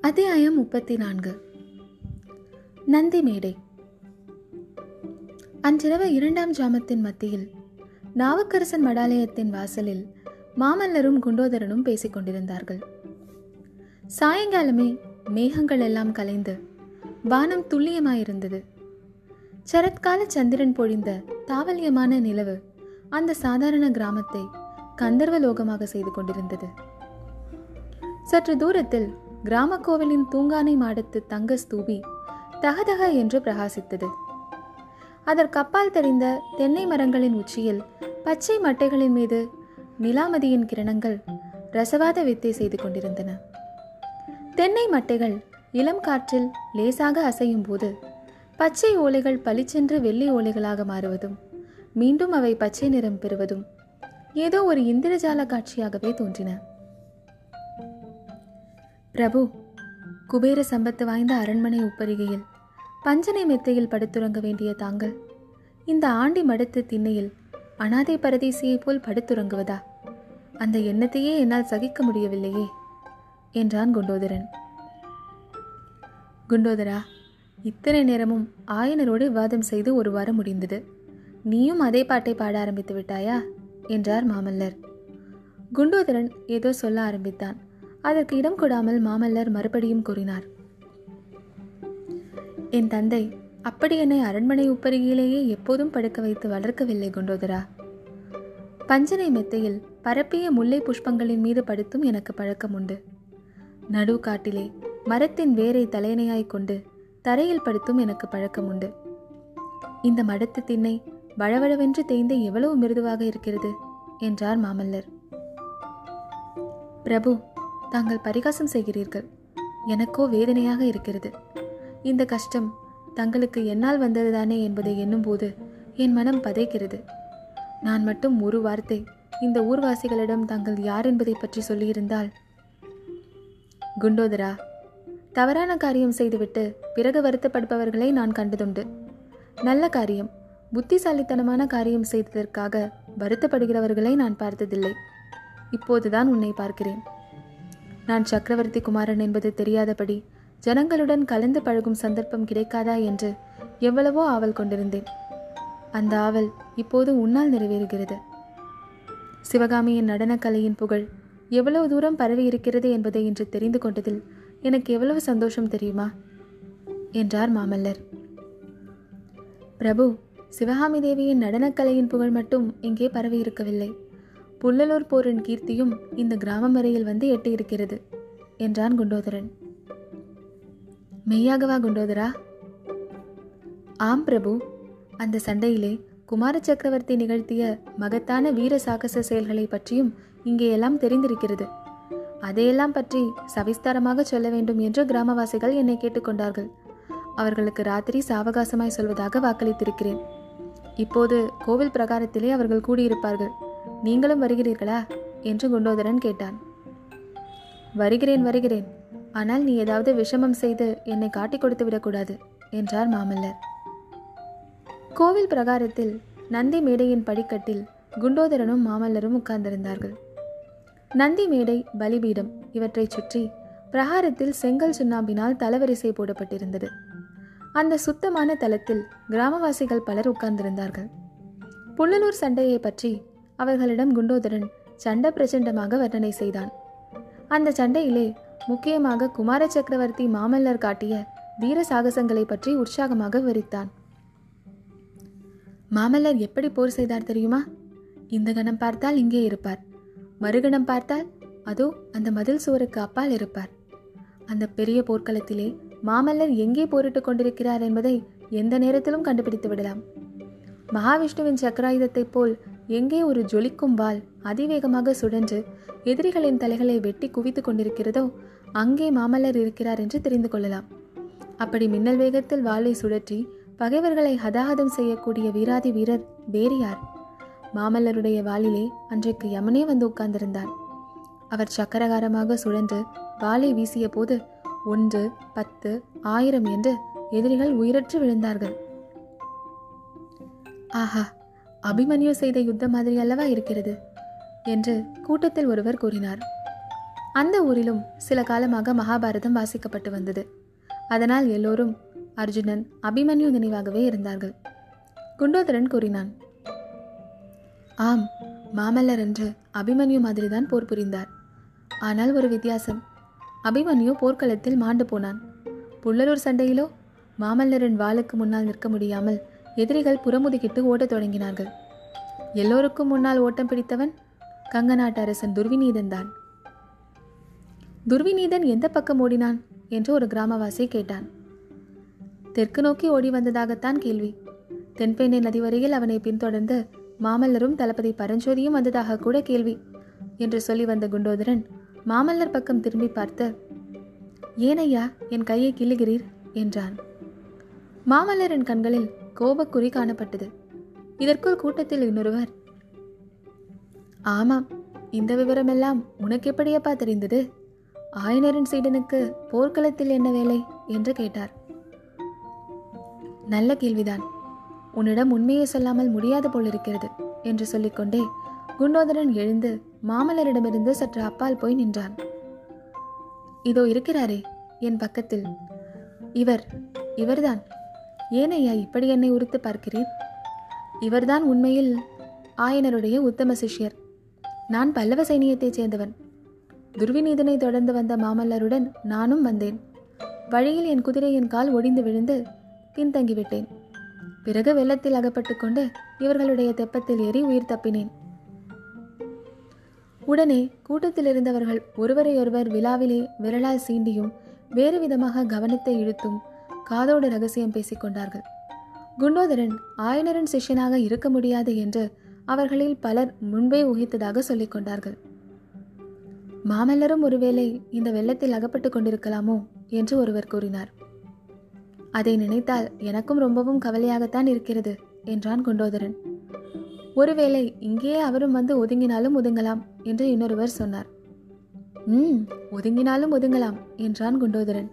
அத்தியாயம் முப்பத்தி நான்கு நந்தி மேடை. அன்றிரவு இரண்டாம் ஜாமத்தின் மத்தியில் நாவக்கரசன் மடாலயத்தின் வாசலில் மாமல்லரும் குண்டோதரனும் பேசிக் கொண்டிருந்தார்கள். சாயங்காலமே மேகங்கள் எல்லாம் கலைந்து வானம் துல்லியமாயிருந்தது. சரத்கால சந்திரன் பொழிந்த தாவல்யமான நிலவு அந்த சாதாரண கிராமத்தை கந்தர்வ லோகமாக செய்து கொண்டிருந்தது. சற்று தூரத்தில் கிராம கோவிலின் தூங்கானை மாடத்து தங்க ஸ்தூபி தகதக என்று பிரகாசித்தது. அதற்கப்பால் தெரிந்த தென்னை மரங்களின் உச்சியில் பச்சை மட்டைகளின் மீது நிலாமதியின் கிரணங்கள் ரசவாத வித்தை செய்து கொண்டிருந்தன. தென்னை மட்டைகள் இளம் காற்றில் லேசாக அசையும் போது பச்சை ஓலைகள் பளிச்சென்று வெள்ளி ஓலைகளாக மாறுவதும் மீண்டும் அவை பச்சை நிறம் பெறுவதும் ஏதோ ஒரு இந்திரஜால காட்சியாகவே தோன்றின. பிரபு குபேர சம்பத்து வாய்ந்த அரண்மனை உப்பரிகையில் பஞ்சனை மெத்தையில் படுத்துறங்க வேண்டிய தாங்கள் இந்த ஆண்டி மடுத்து திண்ணையில் அனாதை பரதேசியைப் போல் படுத்துறங்குவதா? அந்த எண்ணத்தையே என்னால் சகிக்க முடியவில்லையே என்றான் குண்டோதரன். குண்டோதரா இத்தனை நேரமும் ஆயனரோடு விவாதம் செய்து ஒரு வாரம் முடிந்தது. நீயும் அதே பாட்டை பாட ஆரம்பித்து விட்டாயா? என்றார் மாமல்லர். குண்டோதரன் ஏதோ சொல்ல ஆரம்பித்தான். அதற்கு இடம் கொடாமல் மாமல்லர் மறுபடியும் கூறினார். என் தந்தை அப்படி என்னை அரண்மனை உப்பருகிலேயே எப்போதும் படுக்க வைத்து வளர்க்கவில்லை குண்டோதரா. பஞ்சனை மெத்தையில் பரப்பிய முல்லை புஷ்பங்களின் மீது படுத்தும் எனக்கு பழக்கம் உண்டு. நடு காட்டிலே மரத்தின் வேரை தலையணையாய் கொண்டு தரையில் படுத்தும் எனக்கு பழக்கம் உண்டு. இந்த மடத்து திண்ணை வழவழவென்று தேய்ந்து எவ்வளவு மிருதுவாக இருக்கிறது? என்றார் மாமல்லர். பிரபு தாங்கள் பரிகாசம் செய்கிறீர்கள். எனக்கோ வேதனையாக இருக்கிறது. இந்த கஷ்டம் தங்களுக்கு என்னால் வந்ததுதானே என்பதை எண்ணும்போது என் மனம் பதைக்கிறது. நான் மட்டும் ஒரு வார்த்தை இந்த ஊர்வாசிகளிடம் தாங்கள் யார் என்பதை பற்றி சொல்லியிருந்தால் குண்டோதரா தவறான காரியம் செய்துவிட்டு பிறகு வருத்தப்படுபவர்களை நான் கண்டதுண்டு. நல்ல காரியம் புத்திசாலித்தனமான காரியம் செய்ததற்காக வருத்தப்படுகிறவர்களை நான் பார்த்ததில்லை. இப்போதுதான் உன்னை பார்க்கிறேன். நான் சக்கரவர்த்தி குமாரன் என்பது தெரியாதபடி ஜனங்களுடன் கலந்து பழகும் சந்தர்ப்பம் கிடைக்காதா என்று எவ்வளவோ ஆவல் கொண்டிருந்தேன். அந்த ஆவல் இப்போது உன்னால் நிறைவேறுகிறது. சிவகாமியின் நடனக்கலையின் புகழ் எவ்வளவு தூரம் பரவி இருக்கிறது என்பதை இன்று தெரிந்து கொண்டதில் எனக்கு எவ்வளவு சந்தோஷம் தெரியுமா? என்றார் மாமல்லர். பிரபு சிவகாமி தேவியின் நடனக்கலையின் புகழ் மட்டும் இங்கே பரவி இருக்கவில்லை புல்லலூர் போரின் கீர்த்தியும் இந்த கிராமம் வரையில் வந்து எட்டியிருக்கிறது என்றான் குண்டோதரன். மெய்யாகவா குண்டோதரா? ஆம் பிரபு. அந்த சண்டையிலே குமார சக்கரவர்த்தி நிகழ்த்திய மகத்தான வீர சாகச செயல்களை பற்றியும் இங்கே எல்லாம் தெரிந்திருக்கிறது. அதையெல்லாம் பற்றி சவிஸ்தாரமாக சொல்ல வேண்டும் என்று கிராமவாசிகள் என்னை கேட்டுக்கொண்டார்கள் அவர்களுக்கு ராத்திரி சாவகாசமாய் சொல்வதாக வாக்களித்திருக்கிறேன். இப்போது கோவில் பிரகாரத்திலே அவர்கள் கூடியிருப்பார்கள். நீங்களும் வருகிறீர்களா? என்று குண்டோதரன் கேட்டான். வருகிறேன் வருகிறேன். ஆனால் நீ ஏதாவது விஷமம் செய்து என்னை காட்டிக் கொடுத்து விடக்கூடாது என்றார் மாமல்லர். கோவில் பிரகாரத்தில் நந்தி மேடையின் படிக்கட்டில் குண்டோதரனும் மாமல்லரும் உட்கார்ந்திருந்தார்கள். நந்தி மேடை பலிபீடம் இவற்றைச் சுற்றி பிரகாரத்தில் செங்கல் சுண்ணாம்பினால் தளவரிசை போடப்பட்டிருந்தது. அந்த சுத்தமான தளத்தில் கிராமவாசிகள் பலர் உட்கார்ந்திருந்தார்கள். புள்ளலூர் சண்டையை பற்றி அவர்களிடம் குண்டோதரன் சண்ட பிரச்சண்டமாக வர்ணனை செய்தான். அந்த சண்டையிலே முக்கியமாக குமார சக்கரவர்த்தி மாமல்லர் காட்டிய வீர சாகசங்களை பற்றி உற்சாகமாக விவரித்தான். மாமல்லர் எப்படி போர் செய்தார் தெரியுமா? இந்த கணம் பார்த்தால் இங்கே இருப்பார். மறுகணம் பார்த்தால் அதோ அந்த மதில் சுவருக்கு அப்பால் இருப்பார். அந்த பெரிய போர்க்களத்திலே மாமல்லர் எங்கே போரிட்டுக் கொண்டிருக்கிறார் என்பதை எந்த நேரத்திலும் கண்டுபிடித்து விடலாம் மகாவிஷ்ணுவின் சக்கராயுதத்தைப் போல் எங்கே ஒரு ஜொலிக்கும் வால் அதிவேகமாக சுழன்று எதிரிகளின் தலைகளை வெட்டி குவித்துக் கொண்டிருக்கிறதோ அங்கே மாமல்லர் இருக்கிறார் என்று தெரிந்து கொள்ளலாம். அப்படி மின்னல் வேகத்தில் வாளை சுழற்றி பகைவர்களை ஹதாஹதம் செய்யக்கூடிய வீராதி வீரர் வேறு யார்? மாமல்லருடைய வாளிலே அன்றைக்கு யமனே வந்து உட்கார்ந்திருந்தார். அவர் சக்கரகாரமாக சுழன்று வாளை வீசிய போது ஒன்று பத்து ஆயிரம் என்று எதிரிகள் உயிரற்று விழுந்தார்கள். ஆஹா! அபிமன்யு செய்த யுத்தம் மாதிரி அல்லவா இருக்கிறது? என்று கூட்டத்தில் ஒருவர் கூறினார். அந்த ஊரிலும் சில காலமாக மகாபாரதம் வாசிக்கப்பட்டு வந்தது. அதனால் எல்லோரும் அர்ஜுனன் அபிமன்யு நினைவாகவே இருந்தார்கள். குண்டோதரன் கூறினான் ஆம் மாமல்லர் என்று அபிமன்யு மாதிரிதான் போர் புரிந்தார். ஆனால் ஒரு வித்தியாசம். அபிமன்யு போர்க்களத்தில் மாண்டு போனான். புள்ளலூர் சண்டையிலோ மாமல்லரின் வாளுக்கு முன்னால் நிற்க முடியாமல் எதிரிகள் புறமுதுகிட்டு ஓடத் தொடங்கினார்கள். எல்லோருக்கும் முன்னால் ஓட்டம் பிடித்தவன் கங்க நாட்டு அரசன் துர்விநீதன் தான் துர்விநீதன் எந்த பக்கம் ஓடினான் என்று ஒரு கிராமவாசி கேட்டான். தெற்கு நோக்கி ஓடி வந்ததாகத்தான் கேள்வி. தென்பெண்ணை நதி வரையில் அவனை பின்தொடர்ந்து மாமல்லரும் தளபதி பரஞ்சோதியும் வந்ததாக கூட கேள்வி என்று சொல்லி வந்த குண்டோதரன் மாமல்லர் பக்கம் திரும்பி பார்த்து ஏனையா என் கையை கிள்ளுகிறீர்? என்றான். மாமல்லரின் கண்களில் கோபக்குறி காணப்பட்டது. இதற்குள் கூட்டத்தில் இன்னொருவர் ஆமாம் இந்த விவரமெல்லாம் உனக்கு எப்படியப்பா தெரிந்தது? ஆயனரின் சீடனுக்கு போர்க்களத்தில் என்ன வேலை? என்று கேட்டார். நல்ல கேள்விதான். உன்னிடம் உண்மையை சொல்லாமல் முடியாது போலிருக்கிறது என்று சொல்லிக்கொண்டே குண்டோதரன் எழுந்து மாமல்லரிடமிருந்து சற்று அப்பால் போய் நின்றான். இதோ இருக்கிறாரே என் பக்கத்தில். இவர் இவர்தான். ஏனையா இப்படி என்னை உறுத்து பார்க்கிறீர்? இவர்தான் உண்மையில் ஆயனருடைய உத்தம சிஷ்யர். நான் பல்லவ சைனியத்தைச் சேர்ந்தவன். துர்விநீதனை தொடர்ந்து வந்த மாமல்லருடன் நானும் வந்தேன். வழியில் என் குதிரையின் கால் ஒடிந்து விழுந்து பின்தங்கிவிட்டேன். பிறகு வெள்ளத்தில் அகப்பட்டு கொண்டு இவர்களுடைய தெப்பத்தில் ஏறி உயிர் தப்பினேன். உடனே கூட்டத்தில் இருந்தவர்கள் ஒருவரையொருவர் விழாவிலே விரலால் சீண்டியும் வேறு விதமாக கவனத்தை இழுத்தும் காதோடு ரகசியம் பேசிக் கொண்டார்கள். குண்டோதரன் ஆயனரின் சிஷ்யனாக இருக்க முடியாது என்று அவர்களில் பலர் முன்பே ஊகித்ததாக சொல்லிக் கொண்டார்கள். மாமல்லரும் ஒருவேளை இந்த வெள்ளத்தில் அகப்பட்டு கொண்டிருக்கலாமோ என்று ஒருவர் கூறினார். அதை நினைத்தால் எனக்கும் ரொம்பவும் கவலையாகத்தான் இருக்கிறது என்றான் குண்டோதரன். ஒருவேளை இங்கேயே அவரும் வந்து ஒதுங்கினாலும் ஒதுங்கலாம் என்று இன்னொருவர் சொன்னார். ம் ஒதுங்கினாலும் ஒதுங்கலாம் என்றான் குண்டோதரன்.